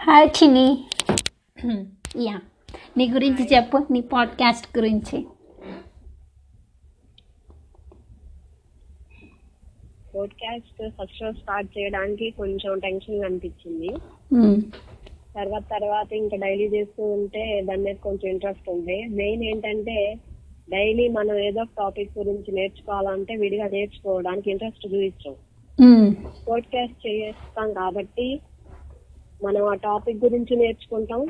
Hi చిన్ని. Yeah. నీ గురించి చెప్పు నీ పాడ్కాస్ట్ గురించి. పోడ్కాస్ట్ ఫస్ట్ రోజు స్టార్ట్ చేయడానికి కొంచెం టెన్షన్ అనిపించింది. మ్మ్. తర్వాత తర్వాత ఇంకా డైలీ చేస్తూ ఉంటే దాని మీద కొంచెం ఇంట్రెస్ట్ ఉంది. మెయిన్ ఏంటంటే డైలీ మనం ఏదో ఒక టాపిక్ గురించి నేర్చుకోవాలంటే విడిగా నేర్చుకోవడానికి ఇంట్రెస్ట్ చూపించాం. పోడ్కాస్ట్ చేస్తాం కాబట్టి మనం ఆ టాపిక్ గురించి నేర్చుకుంటాం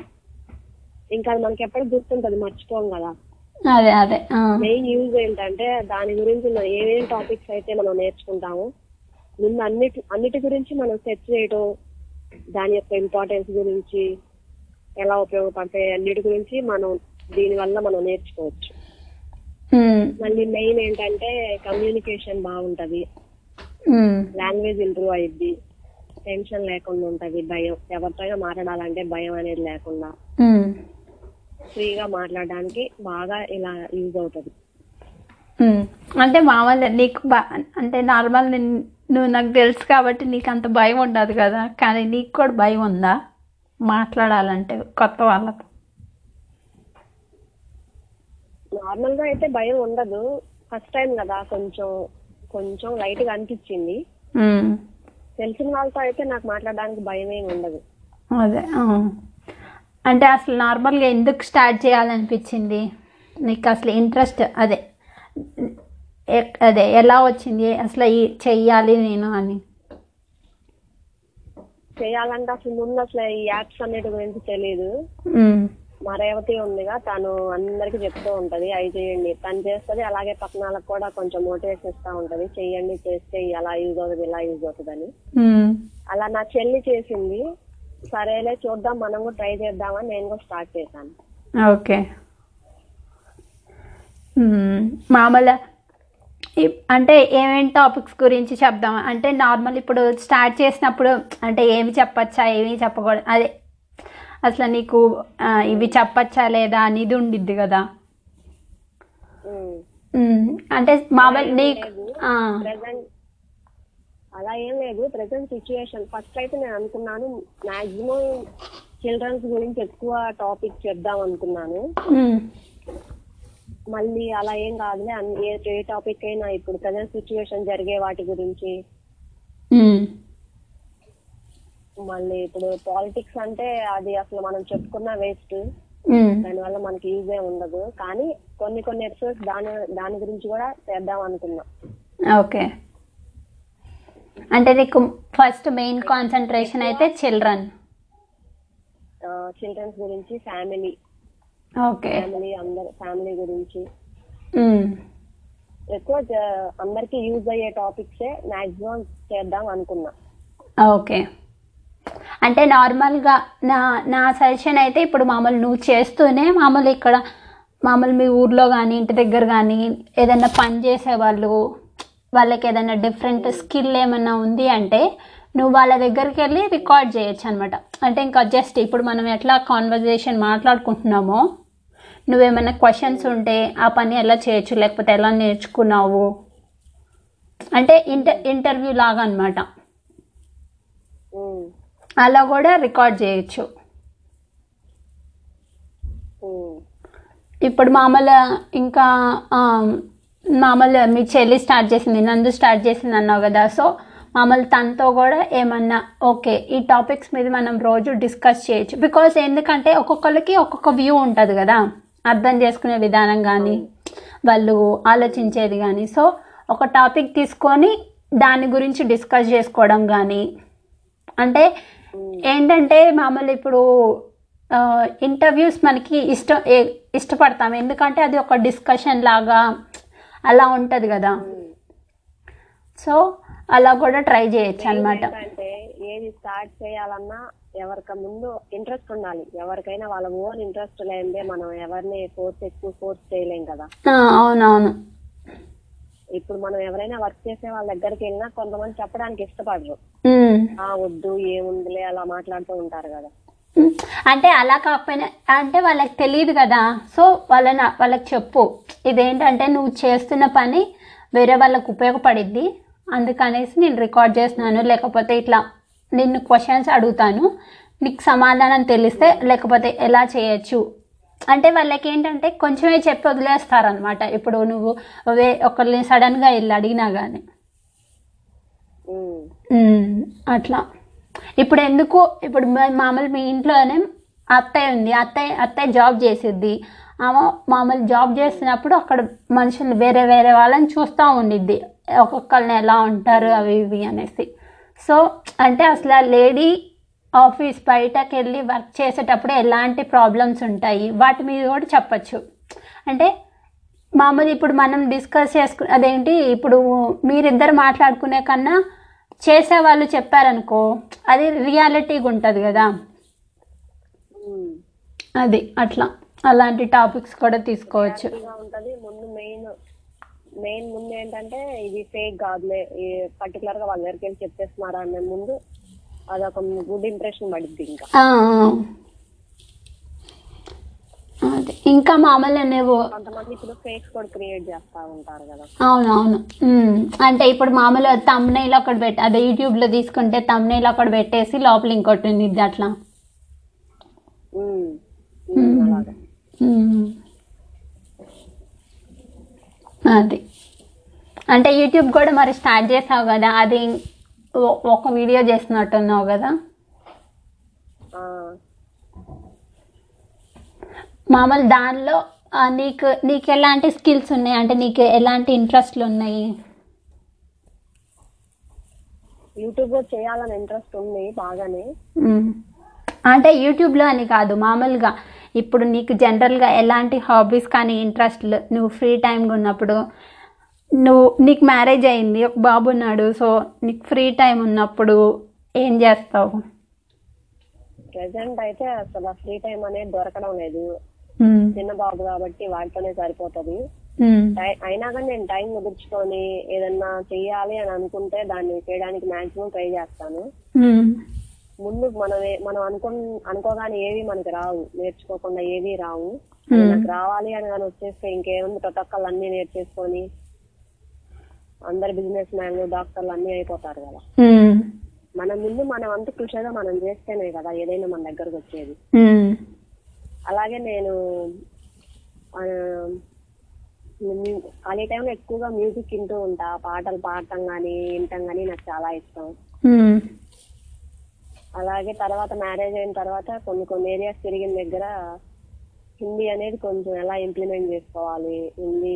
ఇంకా అది మనకి ఎప్పటికి గుర్తుంటది మర్చిపోం కదా అదే అదే. మెయిన్ యూజ్ ఏంటంటే దాని గురించి మనం ఏమేం టాపిక్స్ అయితే మనం నేర్చుకుంటామో ముందు అన్నిటి అన్నిటి గురించి మనం సెర్చ్ చేయడం దాని యొక్క ఇంపార్టెన్స్ గురించి ఎలా ఉపయోగపడతాయి అన్నిటి గురించి మనం దీని వల్ల మనం నేర్చుకోవచ్చు. మళ్ళీ మెయిన్ ఏంటంటే కమ్యూనికేషన్ బాగుంటది. లాంగ్వేజ్ ఇంప్రూవ్ అయ్యిద్ది టెన్షన్ లేకుండా ఉంటది భయం. ఎవరితోనైనా మాట్లాడాలంటే భయం అనేది లేకుండా. ఫ్రీగా మాట్లాడడానికి బాగా ఇలా యూజ్ అవుతుంది. అంటే మామూలు నీకు అంటే నార్మల్ నువ్వు నాకు తెలుసు కాబట్టి నీకు అంత భయం ఉండదు కదా. కానీ నీకు కూడా భయం ఉందా? మాట్లాడాలంటే కొత్త వాళ్ళతో. నార్మల్గా అయితే భయం ఉండదు. ఫస్ట్ టైం కదా కొంచెం కొంచెం లైట్గా అనిపించింది. తెలిసిన వాళ్ళతో అయితే నాకు మాట్లాడడానికి భయం ఏమి ఉండదు. అదే. అంటే అసలు నార్మల్గా ఎందుకు స్టార్ట్ చేయాలనిపించింది? నీకు అసలు ఇంట్రెస్ట్ అదే అదే ఎలా వచ్చింది? అసలు ఈ చెయ్యాలి నేను అని. చేయాలంటే అసలు ముందు అసలు ఈ యాప్స్ అన్నిటి గురించి తెలియదు. మా రేవతి ఉందిగా తను అందరికి చెప్తూ ఉంటది అవి చేయండి. తను చేస్తుంది అలాగే పక్కన వాళ్ళకి కూడా కొంచెం మోటివేషన్ ఇస్తా ఉంటది. చెయ్యండి చేస్తే అలా యూజ్ అవుతుంది ఇలా యూజ్ అవుతుంది అని. అలా నా చెల్లి చేసింది సరేలే చూద్దాం మనం కూడా ట్రై చేద్దామని నేను కూడా స్టార్ట్ చేశాను. ఓకే. మ్మ్. మామూలు అంటే ఏమేమి టాపిక్స్ గురించి చెప్దాం అంటే నార్మల్ ఇప్పుడు స్టార్ట్ చేసినప్పుడు అంటే ఏమి చెప్పచ్చా ఏమి చెప్పకూడదు అదే అసలు నీకు ఇవి చెప్పచ్చా లేదా అనేది ఉండిద్ది కదా. అంటే మామూలు నీకు అలా ఏం లేదు. ప్రెసెంట్ సిచ్యువేషన్ ఫస్ట్ అయితే నేను అనుకున్నాను మాక్సిమం చిల్డ్రన్స్ గురించి ఎక్కువ టాపిక్ చెప్దాం అనుకున్నాను. మళ్ళీ అలా ఏం కాదులే. ఏ టాపిక్ అయినా ఇప్పుడు ప్రజెంట్ సిచ్యువేషన్ జరిగే వాటి గురించి. మళ్ళీ ఇప్పుడు పాలిటిక్స్ అంటే అది అసలు మనం చెప్పుకున్న వేస్ట్. దానివల్ల మనకి యూజ్ ఏ ఉండదు. కానీ కొన్ని కొన్ని ఎపిసోడ్స్ దాని దాని గురించి కూడా చేద్దాం అనుకున్నా. ఓకే. అంటే నీకు ఫస్ట్ మెయిన్ కాన్సన్ట్రేషన్ అయితే చిల్డ్రన్ చిల్డ్రన్స్ గురించి ఫ్యామిలీ ఓకే. ఫ్యామిలీ అందరు ఫ్యామిలీ గురించి. ఎక్కువ అందరికి యూజ్ అయ్యే టాపిక్సే మాక్సిమం చేద్దాం అనుకున్నా. ఓకే. అంటే నార్మల్గా నా నా సజెషన్ అయితే ఇప్పుడు మామూలు నువ్వు చేస్తూనే మామూలు ఇక్కడ మామూలు మీ ఊర్లో కానీ ఇంటి దగ్గర కానీ ఏదైనా పని చేసేవాళ్ళు వాళ్ళకి ఏదైనా డిఫరెంట్ స్కిల్ ఏమైనా ఉంది అంటే నువ్వు వాళ్ళ దగ్గరికి వెళ్ళి రికార్డ్ చేయొచ్చు అనమాట అంటే ఇంకా జస్ట్ ఇప్పుడు మనం ఎట్లా కాన్వర్జేషన్ మాట్లాడుకుంటున్నామో నువ్వేమైనా క్వశ్చన్స్ ఉంటే ఆ పని ఎలా చేయొచ్చు లేకపోతే ఎలా నేర్చుకున్నావు? అంటే ఇంటర్ ఇంటర్వ్యూ లాగా అనమాట అలా కూడా రికార్డ్ చేయొచ్చు. ఇప్పుడు మామూలు ఇంకా మామూలు మీ చెల్లి స్టార్ట్ చేసింది నందు స్టార్ట్ చేసింది అన్నావు కదా సో మామూలు తనతో కూడా ఏమన్నా ఓకే ఈ టాపిక్స్ మీద మనం రోజు డిస్కస్ చేయొచ్చు. బికాస్ ఎందుకంటే ఒక్కొక్కరికి ఒక్కొక్క వ్యూ ఉంటుంది కదా అర్థం చేసుకునే విధానం కానీ వాళ్ళు ఆలోచించేది కానీ సో ఒక టాపిక్ తీసుకొని దాని గురించి డిస్కస్ చేసుకోవడం కానీ అంటే ఏంటంటే మామూలు ఇప్పుడు ఇంటర్వ్యూస్ మనకి ఇష్టం ఇష్టపడతాం. ఎందుకంటే అది ఒక డిస్కషన్ లాగా అలా ఉంటుంది కదా. సో అలా కూడా ట్రై చేయొచ్చు అనమాట ఏది స్టార్ట్ చేయాలన్నా ఎవరికి ముందు ఇంట్రెస్ట్ ఉండాలి. ఎవరికైనా వాళ్ళ ఓన్ ఇంట్రెస్ట్ లేనిదే మనం ఎవరిని ఫోర్స్ ఎక్కువ ఫోర్స్ చేయలేం కదా. అవునవును. ఇప్పుడు మనం ఎవరైనా వర్క్ చేసే వాళ్ళ దగ్గరికి వెళ్ళినా కొంతమంది చెప్పడానికి ఇష్టపడరు. ఆ వద్దు ఏముందిలే అలా మాట్లాడుతూ ఉంటారు కదా. అంటే అలా కాకపోయినా అంటే వాళ్ళకి తెలియదు కదా. సో వాళ్ళని వాళ్ళకి చెప్పు. ఇదేంటంటే నువ్వు చేస్తున్న పని వేరే వాళ్ళకి ఉపయోగపడిద్ది. అందుకనేసి నేను రికార్డ్ చేస్తున్నాను. లేకపోతే ఇట్లా నిన్ను క్వశ్చన్స్ అడుగుతాను. నీకు సమాధానం తెలిస్తే లేకపోతే ఎలా చేయొచ్చు? అంటే వాళ్ళకి ఏంటంటే కొంచెమే చెప్పి వదిలేస్తారనమాట ఇప్పుడు నువ్వు వే ఒకరిని సడన్గా వెళ్ళి అడిగినా కానీ. అట్లా. ఇప్పుడు ఎందుకు ఇప్పుడు మామూలు మీ ఇంట్లోనే అత్తయ్య ఉంది. అత్తయ్య అత్తయ్య జాబ్ చేసిద్ది. ఆమె మామూలు జాబ్ చేస్తున్నప్పుడు అక్కడ మనుషులు వేరే వేరే వాళ్ళని చూస్తూ ఉండిద్ది. ఒక్కొక్కరిని ఎలా ఉంటారు అవి ఇవి అనేసి. సో అంటే అసలు ఆ లేడీ ఆఫీస్ బయటకు వెళ్ళి వర్క్ చేసేటప్పుడు ఎలాంటి ప్రాబ్లమ్స్ ఉంటాయి? వాటి మీద కూడా చెప్పచ్చు. అంటే మామూలు ఇప్పుడు మనం డిస్కస్ చేసుకు అదేంటి? ఇప్పుడు మీరిద్దరు మాట్లాడుకునే కన్నా చేసే వాళ్ళు చెప్పారనుకో అది రియాలిటీగా ఉంటుంది కదా. అది అట్లా. అలాంటి టాపిక్స్ కూడా తీసుకోవచ్చు. ఉంటది. ముందు మెయిన్ మెయిన్ ముందు ఏంటంటే ఇది ఫేక్ కాదులే. ఈ పర్టికులర్గా వాళ్ళ దగ్గరికి వెళ్ళి చెప్పేస్తున్నారా అనే ముందు అదొక గుడ్ ఇంప్రెషన్ పడుద్ది ఇంకా. అది. ఇంకా మామూలు నువ్వు కొంతమంది ఇప్పుడు ఫేక్స్ కూడా క్రియేట్ చేస్తా ఉంటారు కదా. అవునవును. అంటే ఇప్పుడు మామూలు తమ్నైల్ ఒకటి పెట్టి అదే యూట్యూబ్లో తీసుకుంటే తమ్నైల్ ఒకటి పెట్టేసి లోపల ఇంకోటి ఉంది అట్లా. అది. అంటే యూట్యూబ్ కూడా మరి స్టార్ట్ చేసావు కదా అది ఒక వీడియో చేస్తున్నట్టున్నావు కదా? ఆ, మామూలు దానిలో నీకు నీకు ఎలాంటి స్కిల్స్ ఉన్నాయి? అంటే నీకు ఎలాంటి ఇంట్రెస్ట్లు ఉన్నాయి? యూట్యూబ్లో చేయాలని ఇంట్రెస్ట్ ఉంది బాగానే. అంటే యూట్యూబ్లో అని కాదు మామూలుగా. ఇప్పుడు నీకు జనరల్గా ఎలాంటి హాబీస్ కానీ ఇంట్రెస్ట్లు నువ్వు ఫ్రీ టైంగా ఉన్నప్పుడు నువ్వు నీకు మ్యారేజ్ అయింది ఒక బాబు ఉన్నాడు సో నీకు ఫ్రీ టైం ఉన్నప్పుడు ఏం చేస్తావు ప్రెసెంట్ అయితే అసలు ఫ్రీ టైం అనేది దొరకడం లేదు. చిన్న బాబు కాబట్టి వాటితోనే సరిపోతది అయినా కానీ నేను టైం కుదుర్చుకొని ఏదన్నా చెయ్యాలి అని అనుకుంటే దాన్ని చేయడానికి మాక్సిమం ట్రై చేస్తాను. ముందు మనం మనం అనుకో అనుకోగానే ఏవి మనకి రావు నేర్చుకోకుండా ఏవి రావు. నాకు రావాలి అని కానీ వచ్చేస్తే ఇంకేముంది ప్రతి ఒక్కళ్ళు అన్ని నేర్చేసుకొని అందరు బిజినెస్ మ్యాన్లు డాక్టర్లు అన్ని అయిపోతారు కదా. మన ముందు మనం అంత కృషిగా మనం చేస్తేనే కదా ఏదైనా మన దగ్గరకు వచ్చేది. అలాగే నేను ఖాళీ టైంలో ఎక్కువగా మ్యూజిక్ వింటూ ఉంటా పాటలు పాడటం కానీ వినటం కానీ నాకు చాలా ఇష్టం. అలాగే తర్వాత మ్యారేజ్ అయిన తర్వాత కొన్ని కొన్ని ఏరియాస్ తిరిగిన దగ్గర హిందీ అనేది కొంచెం ఎలా ఇంప్లిమెంట్ చేసుకోవాలి హిందీ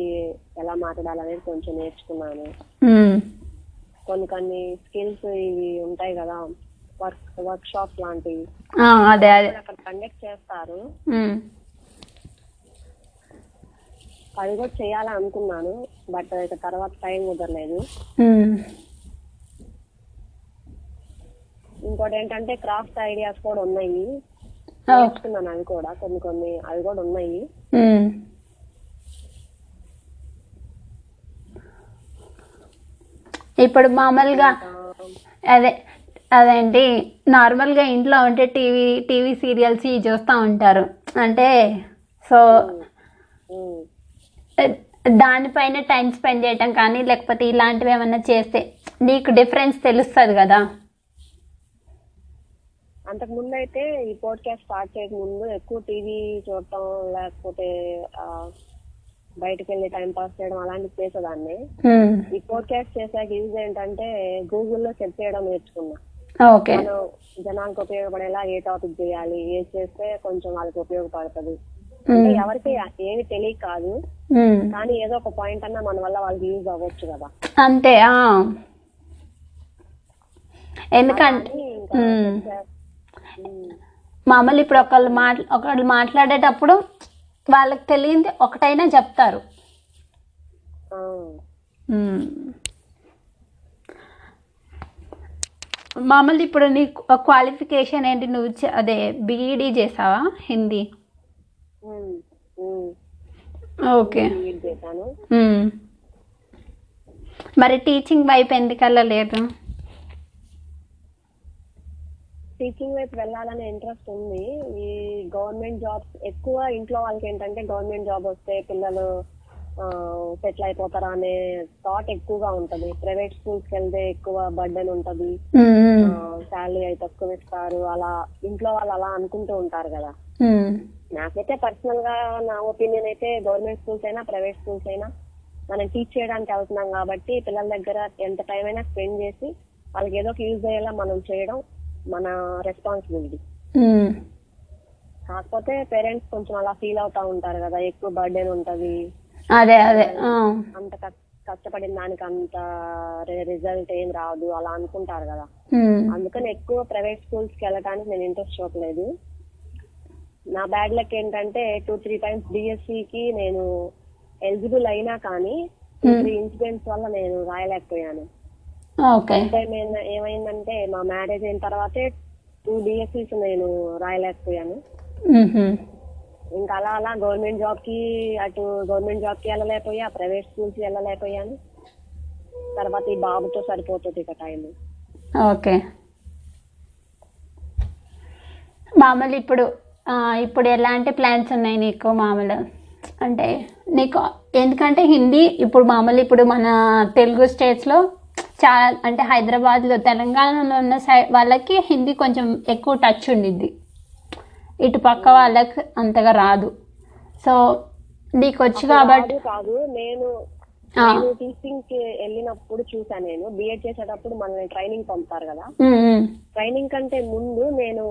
ఎలా మాట్లాడాలి అనేది కొంచెం నేర్చుకున్నాను. కొన్ని కొన్ని స్కిల్స్ ఇవి ఉంటాయి కదా వర్క్ వర్క్ షాప్ లాంటివి ఆ, అదే అదే అక్కడ కండక్ట్ చేస్తారు. అది కూడా చేయాలని అనుకున్నాను బట్ ఇక తర్వాత టైం కుదరలేదు. ఇంకోటి ఏంటంటే క్రాఫ్ట్ ఐడియాస్ కూడా ఉన్నాయి. నేర్చుకున్నాను అవి కూడా కొన్ని కొన్ని అవి కూడా ఉన్నాయి. ఇప్పుడు మామూలుగా అదే అదేంటి నార్మల్గా ఇంట్లో ఉంటే టీవీ టీవీ సీరియల్స్ ఇవి చూస్తూ ఉంటారు అంటే సో. దానిపైన టైం స్పెండ్ చేయటం కానీ లేకపోతే ఇలాంటివి ఏమన్నా చేస్తే నీకు డిఫరెన్స్ తెలుస్తుంది కదా అంతకు ముందు అయితే ఈ పోడ్కాస్ట్ స్టార్ట్ చేయక ముందు ఎక్కువ టీవీ చూడటం లేకపోతే బయటకు వెళ్ళి టైం పాస్ చేయడం అలాంటివి చేసేదాన్ని. ఈ పోడ్కాస్ట్ చేసాక యూజ్ ఏంటంటే గూగుల్లో సెర్చ్ చేయడం నేర్చుకున్నా. మనం జనానికి ఉపయోగపడేలా ఏ టాపిక్ చేయాలి ఏది చేస్తే కొంచెం వాళ్ళకి ఉపయోగపడుతుంది. అంటే ఎవరికి ఏమి తెలియక కాదు. కానీ ఏదో ఒక పాయింట్ అన్నా మన వల్ల వాళ్ళకి యూజ్ అవ్వచ్చు కదా. అంతే. ఎందుకంటే మామూలు ఇప్పుడు ఒకళ్ళు మాట్లా ఒకళ్ళు మాట్లాడేటప్పుడు వాళ్ళకి తెలియంది ఒకటైనా చెప్తారు. మామూలు ఇప్పుడు నీ క్వాలిఫికేషన్ ఏంటి? నువ్వు అదే బీఈడీ చేసావా హిందీ. ఓకే. మ్మ్. మరి టీచింగ్ వైపు ఎందుకు వెళ్ళలేదు? టీచింగ్ వైపు వెళ్ళాలనే ఇంట్రెస్ట్ ఉంది. ఈ గవర్నమెంట్ జాబ్స్ ఎక్కువ ఇంట్లో వాళ్ళకి ఏంటంటే గవర్నమెంట్ జాబ్ వస్తే పిల్లలు సెటిల్ అయిపోతారా అనే థాట్ ఎక్కువగా ఉంటది. ప్రైవేట్ స్కూల్స్ వెళ్తే ఎక్కువ బర్డెన్ ఉంటది. శాలరీ అయి తక్కువ ఇస్తారు. అలా ఇంట్లో వాళ్ళు అలా అనుకుంటూ ఉంటారు కదా. నాకైతే పర్సనల్గా నా ఒపీనియన్ అయితే గవర్నమెంట్ స్కూల్స్ అయినా ప్రైవేట్ స్కూల్స్ అయినా మనం టీచ్ చేయడానికి వెళ్తున్నాం కాబట్టి పిల్లల దగ్గర ఎంత టైం అయినా స్పెండ్ చేసి వాళ్ళకి ఏదో ఒక యూజ్ అయ్యేలా మనం చేయడం మన రెస్పాన్సిబిలిటీ ఉమ్. కాకపోతే పేరెంట్స్ కొంచెం అలా ఫీల్ అవుతా ఉంటారు కదా ఎక్కువ బర్డెన్ ఉంటది. అదే అదే అంత కష్ట- కష్టపడిన దానికి అంత రిజల్ట్ ఏం రాదు అలా అనుకుంటారు కదా. ఉమ్, అందుకని ఎక్కువ ప్రైవేట్ స్కూల్స్కి వెళ్ళడానికి నేను ఇంట్రెస్ట్ చూపలేదు. నా బ్యాడ్ లక్ ఏంటంటే టూ త్రీ టైమ్స్ డిఎస్సి కి నేను ఎలిజిబుల్ అయినా కానీ త్రీ ఇన్సిడెంట్స్ వల్ల నేను రాయలేకపోయాను. ఏమైందంటే మా మ్యారేజ్ అయిన తర్వాతే టూ డిఎస్సీస్ నేను రాయలేకపోయాను. ఇంకా అలా అలా గవర్నమెంట్ జాబ్కి అటు గవర్నమెంట్ జాబ్కి వెళ్ళలేకపోయా ప్రైవేట్ స్కూల్స్కి వెళ్ళలేకపోయాను. తర్వాత ఈ బాబుతో సరిపోతుంది ఇక టైం ఓకే. మామూలు ఇప్పుడు ఇప్పుడు ఎలాంటి ప్లాన్స్ ఉన్నాయి నీకు మామూలు? అంటే నీకు ఎందుకంటే హిందీ ఇప్పుడు మామూలు ఇప్పుడు మన తెలుగు స్టేట్స్లో చాలా అంటే హైదరాబాద్లో తెలంగాణలో ఉన్న సై వాళ్ళకి హిందీ కొంచెం ఎక్కువ టచ్ ఉండిద్ది. ఇటు పక్క వాళ్ళకి అంతగా రాదు. సో నీకు వచ్చు కాబట్టి కాదు. నేను టీచింగ్కి వెళ్ళినప్పుడు చూసాను నేను. బిఎడ్ చేసేటప్పుడు మనల్ని ట్రైనింగ్ పంపుతారు కదా. ట్రైనింగ్ కంటే ముందు నేను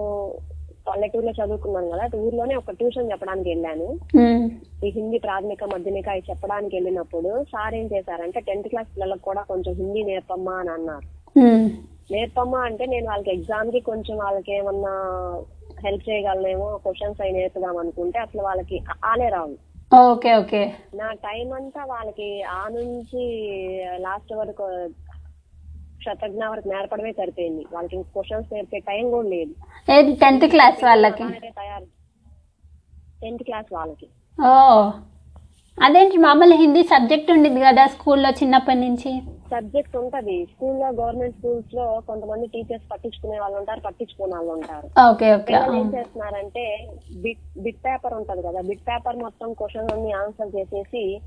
పల్లెటూరులో చదువుకున్నాను కదా ఊర్లోనే ఒక ట్యూషన్ చెప్పడానికి వెళ్ళాను. ఈ హిందీ ప్రాథమిక మాధ్యమిక అవి చెప్పడానికి వెళ్ళినప్పుడు సార్ ఏం చేశారంటే టెన్త్ క్లాస్ పిల్లలకు కూడా కొంచెం హిందీ నేర్పమ్మా అని అన్నారు. నేర్పమ్మా అంటే నేను వాళ్ళకి ఎగ్జామ్కి కొంచెం వాళ్ళకి ఏమన్నా హెల్ప్ చేయగలనేమో క్వశ్చన్స్ అవి నేర్పుదాం అనుకుంటే అసలు వాళ్ళకి ఆలే రావు. Okay okay. నా టైం అంతా వాళ్ళకి ఆ నుంచి లాస్ట్ వరకు శతజ్ఞ వరకు నేర్పడమే సరిపోయింది. వాళ్ళకి క్వశ్చన్స్ నేర్పే టైం కూడా లేదు. టెన్త్ క్లాస్ వాళ్ళకి? తయారు. టెన్త్ క్లాస్ వాళ్ళకి. ఓ. అదేంటి? మామూలు హిందీ సబ్జెక్ట్ ఉండింది కదా స్కూల్లో చిన్నప్పటి నుంచి? సబ్జెక్ట్ ఉంటది. స్కూల్లో గవర్నమెంట్ స్కూల్స్లో కొంతమంది టీచర్స్ పట్టించుకునే వాళ్ళు ఉంటారు పట్టించుకునే వాళ్ళు ఉంటారు. ఏం చేస్తున్నారంటే బిట్ బిట్ పేపర్ ఉంటది కదా. బిట్ పేపర్ మొత్తం క్వశ్చన్ అన్ని ఆన్సర్ చేసేసి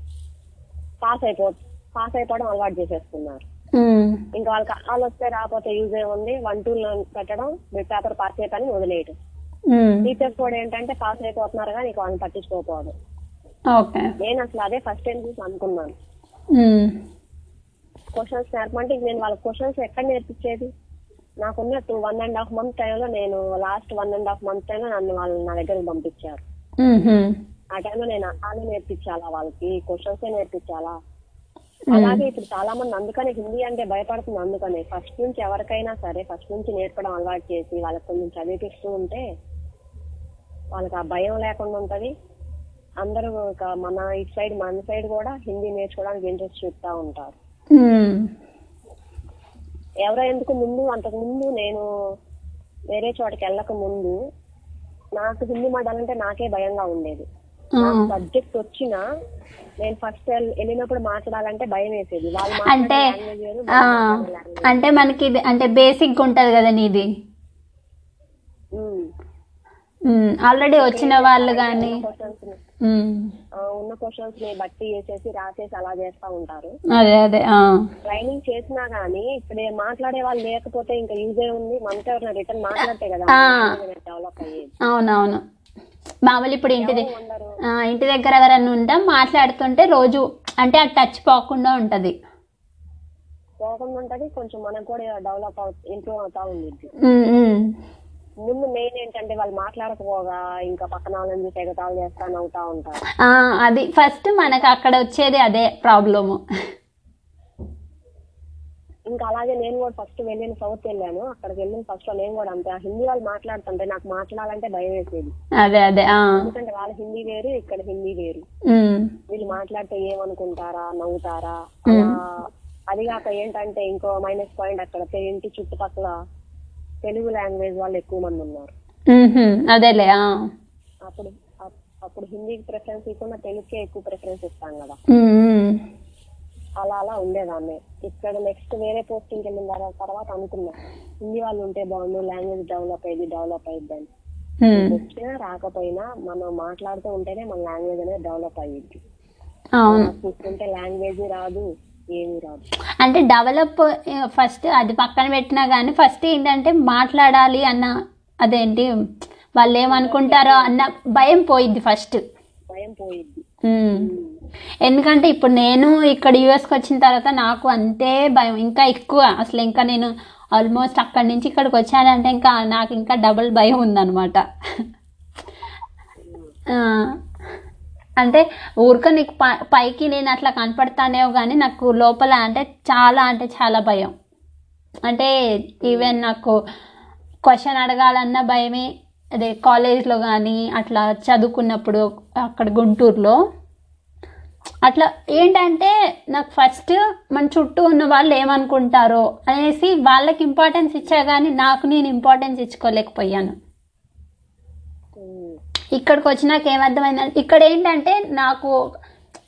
పాస్ అయిపో పాస్ అయిపోవడం అలవాటు చేసేస్తున్నారు ఇంకా వాళ్ళకి వాళ్ళు వస్తే రాకపోతే యూజ్ ఏముంది వన్ టూ పెట్టడం బిట్ పేపర్ పాస్ అయిపోయి వదిలేయడం ఉమ్, టీచర్స్ కూడా ఏంటంటే పాస్ అయిపోతున్నారు కానీ నీకు వాళ్ళని పట్టించుకోకపోవడం నేను అసలు అదే ఫస్ట్ టైం చూసి అనుకున్నాను. క్వశ్చన్స్ నేర్పమంటే ఇంక నేను వాళ్ళ క్వశ్చన్స్ ఎక్కడ నేర్పించేది? నాకున్న two one and half month టైంలో నేను last one and half month టైంలో నన్ను వాళ్ళు నా దగ్గరకు పంపించారు. ఆ టైంలో నేను అలానే నేర్పించాలా వాళ్ళకి? క్వశ్చన్స్ నేర్పించాలా? అలాగే ఇప్పుడు చాలా మంది అందుకనే హిందీ అంటే భయపడుతుంది అందుకనే. ఫస్ట్ నుంచి ఎవరికైనా సరే ఫస్ట్ నుంచి నేర్పడం అలవాటు చేసి వాళ్ళకి కొంచెం చదివిపిస్తూ ఉంటే వాళ్ళకి ఆ భయం లేకుండా ఉంటది. అందరూ ఒక మన ఇటు సైడ్ మన సైడ్ కూడా హిందీ నేర్చుకోవడానికి ఇంట్రెస్ట్ చూపుతా ఉంటారు. ఎవరో ఎందుకు ముందు అంతకు ముందు నేను వేరే చోటకి వెళ్ళక ముందు నాకు హిందీ మాట్లాడాలంటే నాకే భయంగా ఉండేది. సబ్జెక్ట్ వచ్చినా నేను ఫస్ట్ వెళ్ళినప్పుడు మాట్లాడాలంటే భయం వేసేది. వాళ్ళు అంటే అంటే మనకి ఇది అంటే బేసిక్ ఉంటుంది కదా నీది? ఆల్రెడీ వచ్చిన వాళ్ళు కానీ ఉన్న క్వశ్చన్స్ని బట్టి వేసేసి రాసేసి అలా చేస్తా ఉంటారు. అదే అదే ట్రైనింగ్ చేసినా గానీ ఇప్పుడు మాట్లాడే వాళ్ళు లేకపోతే ఇంకా యూజ్ ఉంది. మనతో రిటర్న్ మాట్లాడితే కదా. డెవలప్ అయ్యేది. అవునవును. మామూలు ఇప్పుడు ఇంటి ఇంటి దగ్గర ఎవరైనా ఉంటాం మాట్లాడుతుంటే రోజు అంటే ఆ టచ్ పోకుండా ఉంటుంది. కొంచెం మనకు కూడా డెవలప్ అవు ఇంప్రూవ్ అవుతా ఉంది. ముందు మెయిన్ ఏంటంటే వాళ్ళు మాట్లాడకపోగా ఇంకా పక్కన వాళ్ళని చూసి ఎగతాలు చేస్తా నవ్వుతా ఉంటారు. ఆ, అది ఫస్ట్ మనకు అక్కడ వచ్చేది అదే ప్రాబ్లము ఇంకా అలాగే నేను కూడా ఫస్ట్ వెళ్ళిన సౌత్ వెళ్ళాను. అక్కడికి వెళ్ళిన ఫస్ట్ నేను కూడా అంతే. ఆ హిందీ వాళ్ళు మాట్లాడుతుంటే నాకు మాట్లాడాలంటే భయం వేసేది. అదే అదే ఎందుకంటే వాళ్ళ హిందీ వేరు ఇక్కడ హిందీ వేరు. వీళ్ళు మాట్లాడితే ఏమనుకుంటారా నవ్వుతారా? అది కాక ఏంటంటే ఇంకో మైనస్ పాయింట్ అక్కడ ఇంటి చుట్టుపక్కల తెలుగు లాంగ్వేజ్ వాళ్ళు ఎక్కువ మంది ఉన్నారు. అదేలే. అప్పుడు అప్- అప్పుడు హిందీకి ప్రిఫరెన్స్ ఇవ్వకుండా తెలుగుకే ఎక్కువ ప్రిఫరెన్స్ ఇస్తాం కదా. అలా అలా ఉండేదాన్ని. ఇక్కడ నెక్స్ట్ వేరే పోస్టింగ్ వెళ్ళిన తర్వా- తర్వాత అనుకున్నా. హిందీ వాళ్ళు ఉంటే బాగుండు లాంగ్వేజ్ డెవలప్ అయ్యింది డెవలప్ అయ్యిద్ది అని. ఉమ్, వచ్చినా రాకపోయినా మనం మాట్లాడుతూ ఉంటేనే మన లాంగ్వేజ్ అనేది డెవలప్ అయ్యిద్ది. అవును. చూసుకుంటే లాంగ్వేజ్ రాదు ఏమీ రాదు. అంటే డెవలప్ ఫస్ట్ అది పక్కన పెట్టినా కానీ ఫస్ట్ ఏంటంటే మాట్లాడాలి అన్న అదేంటి? వాళ్ళు ఏమనుకుంటారో అన్న భయం పోయిద్ది ఫస్ట్ భయం పోయిద్ది. ఎందుకంటే ఇప్పుడు నేను ఇక్కడ యూఎస్కి వచ్చిన తర్వాత నాకు అంతే భయం. ఇంకా ఎక్కువ. అసలు ఇంకా నేను ఆల్మోస్ట్ అక్కడి నుంచి ఇక్కడికి వచ్చానంటే ఇంకా నాకు ఇంకా డబుల్ భయం ఉందన్నమాట. ఆ, అంటే ఊరిక నీకు ప- పైకి నేను అట్లా కనపడతానేమో కానీ నాకు లోపల అంటే చాలా అంటే చాలా భయం. అంటే ఈవెన్ నాకు క్వశ్చన్ అడగాలన్న భయమే అదే కాలేజ్లో కానీ అట్లా చదువుకున్నప్పుడు అక్కడ గుంటూరులో అట్లా ఏంటంటే నాకు ఫస్ట్ మన చుట్టూ ఉన్న వాళ్ళు ఏమనుకుంటారో అనేసి వాళ్ళకి ఇంపార్టెన్స్ ఇచ్చా కానీ నాకు నేను ఇంపార్టెన్స్ ఇచ్చుకోలేకపోయాను. ఇక్కడికి వచ్చినాక ఏమర్థమైందంటే ఇక్కడ ఏంటంటే నాకు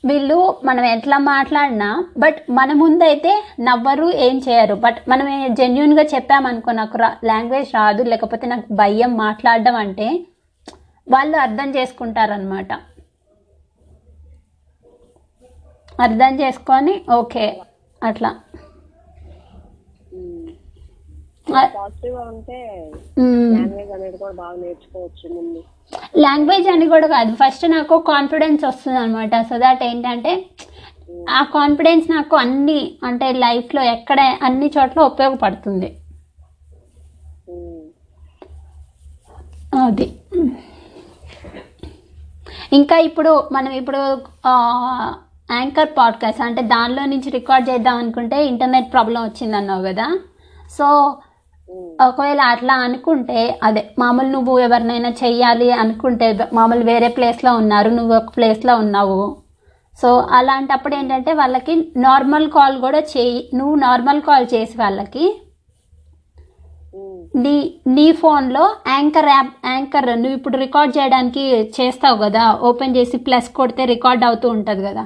వీళ్ళు మనం ఎట్లా మాట్లాడినా బట్ మన ముందైతే నవ్వరు ఏం చేయరు. బట్ మనం జెన్యున్గా చెప్పామనుకో నాకు రా లాంగ్వేజ్ రాదు లేకపోతే నాకు భయం మాట్లాడడం అంటే వాళ్ళు అర్థం చేసుకుంటారనమాట అర్థం చేసుకొని ఓకే అట్లా. పాజిటివ్గా ఉంటే మ్. లాంగ్వేజ్ అనేది కూడా బాగా నేర్చుకోవచ్చు ముందు లాంగ్వేజ్ అని కూడా కాదు ఫస్ట్ నాకు కాన్ఫిడెన్స్ వస్తుంది అనమాట సో దాట్ ఏంటంటే ఆ కాన్ఫిడెన్స్ నాకు అన్ని అంటే లైఫ్లో ఎక్కడ అన్ని చోట్ల ఉపయోగపడుతుంది. అది ఇంకా ఇప్పుడు మనం ఇప్పుడు యాంకర్ పాడ్కాస్ట్ అంటే దానిలో నుంచి రికార్డ్ చేద్దాం అనుకుంటే ఇంటర్నెట్ ప్రాబ్లం వచ్చింది అన్నావు కదా సో. ఒకవేళ అట్లా అనుకుంటే అదే మామూలు నువ్వు ఎవరినైనా చెయ్యాలి అనుకుంటే మామూలు వేరే ప్లేస్లో ఉన్నారు నువ్వు ఒక ప్లేస్లో ఉన్నావు సో అలాంటప్పుడు ఏంటంటే వాళ్ళకి నార్మల్ కాల్ కూడా చేయి నువ్వు నార్మల్ కాల్ చేసి వాళ్ళకి. నీ నీ ఫోన్లో యాంకర్ యాప్ యాంకర్ నువ్వు ఇప్పుడు రికార్డ్ చేయడానికి చేస్తావు కదా ఓపెన్ చేసి ప్లస్ కొడితే రికార్డ్ అవుతూ ఉంటుంది కదా.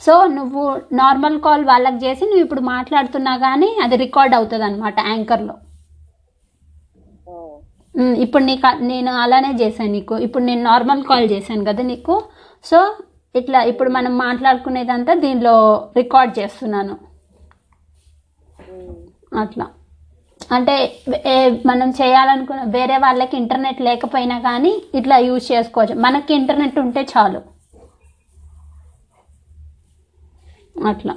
సో నువ్వు నార్మల్ కాల్ వాళ్ళకి చేసి నువ్వు ఇప్పుడు మాట్లాడుతున్నా కానీ అది రికార్డ్ అవుతుంది అనమాట యాంకర్లో ఇప్పుడు నీకు నేను అలానే చేశాను నీకు. ఇప్పుడు నేను నార్మల్ కాల్ చేశాను కదా నీకు. సో ఇట్లా ఇప్పుడు మనం మాట్లాడుకునేదంతా దీనిలో రికార్డ్ చేస్తున్నాను. అట్లా. అంటే మనం చేయాలనుకున్న వేరే వాళ్ళకి ఇంటర్నెట్ లేకపోయినా కానీ ఇట్లా యూజ్ చేసుకోవచ్చు. మనకి ఇంటర్నెట్ ఉంటే చాలు. అట్లా.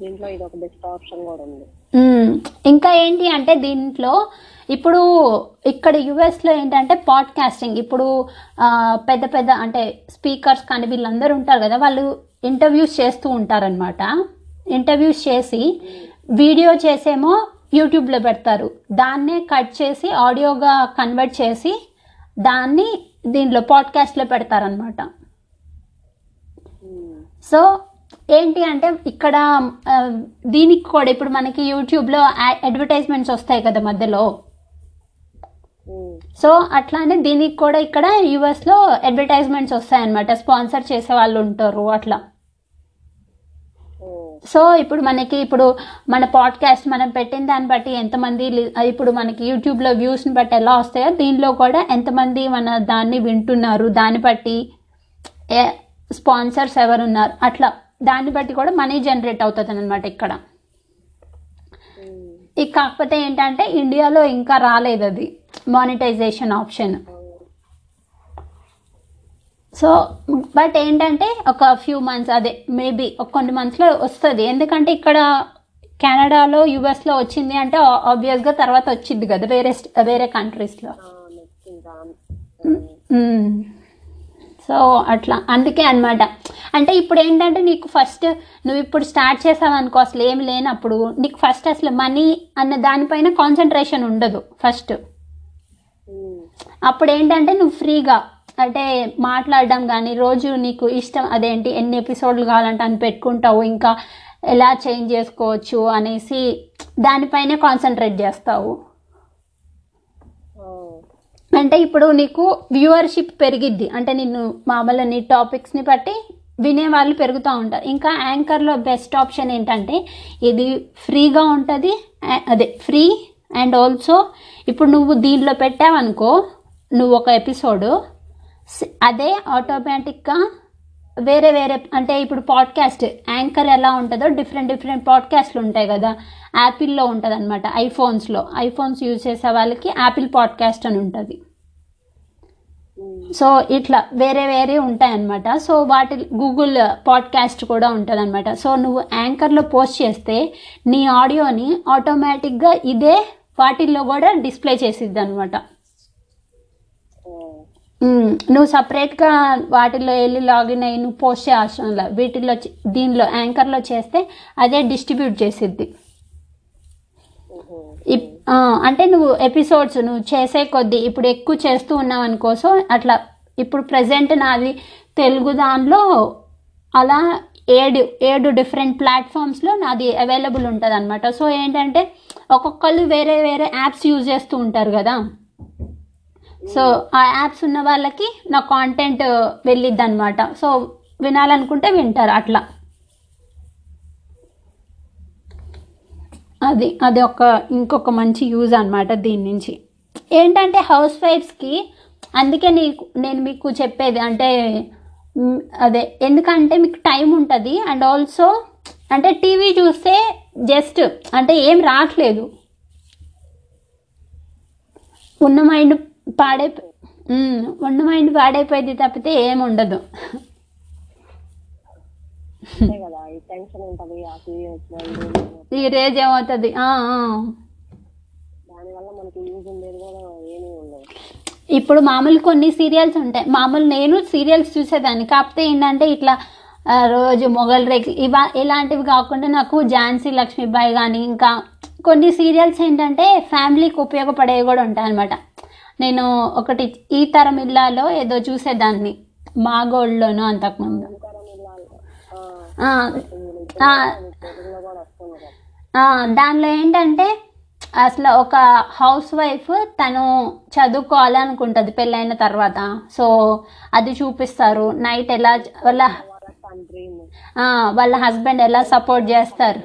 దీంట్లో ఇది ఒక బెస్ట్ ఆప్షన్ కూడా ఉంది. మ్మ్. ఇంకా ఏంటి అంటే దీంట్లో ఇప్పుడు ఇక్కడ యుఎస్లో ఏంటంటే పాడ్కాస్టింగ్ ఇప్పుడు పెద్ద పెద్ద అంటే స్పీకర్స్ కానీ వీళ్ళందరూ ఉంటారు కదా వాళ్ళు ఇంటర్వ్యూస్ చేస్తూ ఉంటారనమాట ఇంటర్వ్యూస్ చేసి వీడియో చేసేమో యూట్యూబ్లో పెడతారు. దాన్నే కట్ చేసి ఆడియోగా కన్వర్ట్ చేసి దాన్ని దీంట్లో పాడ్కాస్ట్లో పెడతారనమాట. సో ఏంటి అంటే ఇక్కడ దీనికి కూడా ఇప్పుడు మనకి యూట్యూబ్లో అడ్వర్టైజ్మెంట్స్ వస్తాయి కదా మధ్యలో. సో అట్లానే దీనికి కూడా ఇక్కడ యూఎస్లో అడ్వర్టైజ్మెంట్స్ వస్తాయన్నమాట స్పాన్సర్ చేసే వాళ్ళు ఉంటారు అట్లా. సో ఇప్పుడు మనకి ఇప్పుడు మన పాడ్కాస్ట్ మనం పెట్టిన దాన్ని బట్టి ఎంతమంది ఇప్పుడు మనకి యూట్యూబ్లో వ్యూస్ని బట్టి ఎలా వస్తాయో దీనిలో కూడా ఎంతమంది మన దాన్ని వింటున్నారు దాన్ని బట్టి స్పాన్సర్స్ ఎవరున్నారు? అట్లా. దాన్ని బట్టి కూడా మనీ జనరేట్ అవుతుంది అనమాట ఇక్కడ. ఇక కాకపోతే ఏంటంటే ఇండియాలో ఇంకా రాలేదు అది. మానిటైజేషన్ ఆప్షన్ సో బట్ ఏంటంటే ఒక ఫ్యూ మంత్స్ అదే మేబీ ఒక కొన్ని మంత్స్లో వస్తుంది. ఎందుకంటే ఇక్కడ కెనడాలో యుఎస్లో వచ్చింది అంటే ఆబ్వియస్గా తర్వాత వచ్చింది కదా వేరే వేరే కంట్రీస్లో ఆ, నెక్స్ట్ ఇంకా ఉమ్. మ్మ్. సో అట్లా. అందుకే అనమాట అంటే ఇప్పుడు ఏంటంటే నీకు ఫస్ట్ నువ్వు ఇప్పుడు స్టార్ట్ చేసావు అనుకో అసలు ఏమి లేనప్పుడు నీకు ఫస్ట్ అసలు మనీ అన్న దానిపైన కాన్సన్ట్రేషన్ ఉండదు ఫస్ట్. అప్పుడు ఏంటంటే నువ్వు ఫ్రీగా అంటే మాట్లాడడం కానీ రోజు నీకు ఇష్టం అదేంటి ఎన్ని ఎపిసోడ్లు కావాలంటే అని పెట్టుకుంటావు ఇంకా ఎలా చేంజ్ చేసుకోవచ్చు అనేసి దానిపైనే కాన్సన్ట్రేట్ చేస్తావు. అంటే ఇప్పుడు నీకు వ్యూవర్షిప్ పెరిగిద్ది. అంటే నిన్ను మామూలు నీ టాపిక్స్ని బట్టి వినేవాళ్ళు పెరుగుతూ ఉంటారు. ఇంకా యాంకర్లో బెస్ట్ ఆప్షన్ ఏంటంటే ఇది ఫ్రీగా ఉంటుంది అదే ఫ్రీ అండ్ ఆల్సో ఇప్పుడు నువ్వు దీనిలో పెట్టావనుకో నువ్వు ఒక ఎపిసోడ్ అదే ఆటోమేటిక్గా వేరే వేరే అంటే ఇప్పుడు పాడ్కాస్ట్ యాంకర్ ఎలా ఉంటుందో డిఫరెంట్ డిఫరెంట్ పాడ్కాస్ట్లు ఉంటాయి కదా యాపిల్లో ఉంటుంది అనమాట ఐఫోన్స్లో ఐఫోన్స్ యూజ్ చేసే వాళ్ళకి యాపిల్ పాడ్కాస్ట్ అని ఉంటుంది. సో ఇట్లా వేరే వేరే ఉంటాయన్నమాట. సో వాటి గూగుల్ పాడ్కాస్ట్ కూడా ఉంటుంది అనమాట సో నువ్వు యాంకర్లో పోస్ట్ చేస్తే నీ ఆడియోని ఆటోమేటిక్గా ఇదే వాటిల్లో కూడా డిస్ప్లే చేసిద్ది అనమాట నువ్వు సపరేట్గా వాటిల్లో వెళ్ళి లాగిన్ అయ్యి నువ్వు పోస్ట్ చేయాల్సిన. వీటిల్లో దీనిలో యాంకర్లో చేస్తే అదే డిస్ట్రిబ్యూట్ చేసిద్ది. అంటే నువ్వు ఎపిసోడ్స్ నువ్వు చేసే కొద్దీ ఇప్పుడు ఎక్కువ చేస్తూ ఉన్నావు అనుకోసం అట్లా ఇప్పుడు ప్రజెంట్ నాది తెలుగు దానిలో అలా ఏడు ఏడు డిఫరెంట్ ప్లాట్ఫామ్స్లో నాది అవైలబుల్ ఉంటుంది అనమాట సో ఏంటంటే ఒక్కొక్కళ్ళు వేరే వేరే యాప్స్ యూజ్ చేస్తూ ఉంటారు కదా. సో ఆ యాప్స్ ఉన్న వాళ్ళకి నా కాంటెంట్ వెళ్ళిద్ది అనమాట సో వినాలనుకుంటే వింటారు అట్లా. అది అది ఒక ఇంకొక మంచి యూజ్ అనమాట దీని నుంచి. ఏంటంటే హౌస్ వైఫ్స్కి అందుకే నీకు నేను మీకు చెప్పేది అంటే అదే ఎందుకంటే మీకు టైం ఉంటుంది అండ్ ఆల్సో అంటే టీవీ చూస్తే జస్ట్ అంటే ఏం రావట్లేదు ఉన్న మైండ్ పాడై ఉన్న మైండ్ పాడైపోయింది తప్పితే ఏం ఉండదు. అంతే కదా ఈ టెన్షన్ ఉంటది ఆ సీరియల్స్ ఈ రేజ్ ఏమవుతుంది? ఆ, ఆ. దానివల్ల మనకి యూజ్ ఉండేది కూడా ఏమీ ఉండదు. ఇప్పుడు మామూలు కొన్ని సీరియల్స్ ఉంటాయి. మామూలు నేను సీరియల్స్ చూసేదాన్ని. కాకపోతే ఏంటంటే ఇట్లా రోజు మొగల్ రేక్ ఇవా ఇలాంటివి కాకుండా నాకు ఝాన్సీ లక్ష్మీబాయి కానీ ఇంకా కొన్ని సీరియల్స్ ఏంటంటే ఫ్యామిలీకి ఉపయోగపడేవి కూడా ఉంటాయి అనమాట నేను ఒకటి ఈ తరం ఇల్లాలో ఏదో చూసేదాన్ని. మా గోల్డ్లోనూ అంతకుముందు. దానిలో ఏంటంటే అసలు ఒక హౌస్ వైఫ్ తను చదువుకోవాలనుకుంటుంది పెళ్ళైన తర్వాత. సో అది చూపిస్తారు. నైట్ ఎలా వాళ్ళ వాళ్ళ హస్బెండ్ ఎలా సపోర్ట్ చేస్తారు.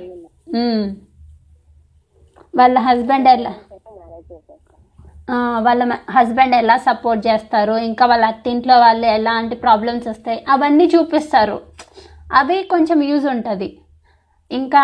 వాళ్ళ హస్బెండ్ ఎలా వాళ్ళ హస్బెండ్ ఎలా సపోర్ట్ చేస్తారు. ఇంకా వాళ్ళ అత్తింట్లో వాళ్ళు ఎలాంటి ప్రాబ్లమ్స్ వస్తాయి. అవన్నీ చూపిస్తారు. అవి కొంచెం యూజ్ ఉంటుంది. ఇంకా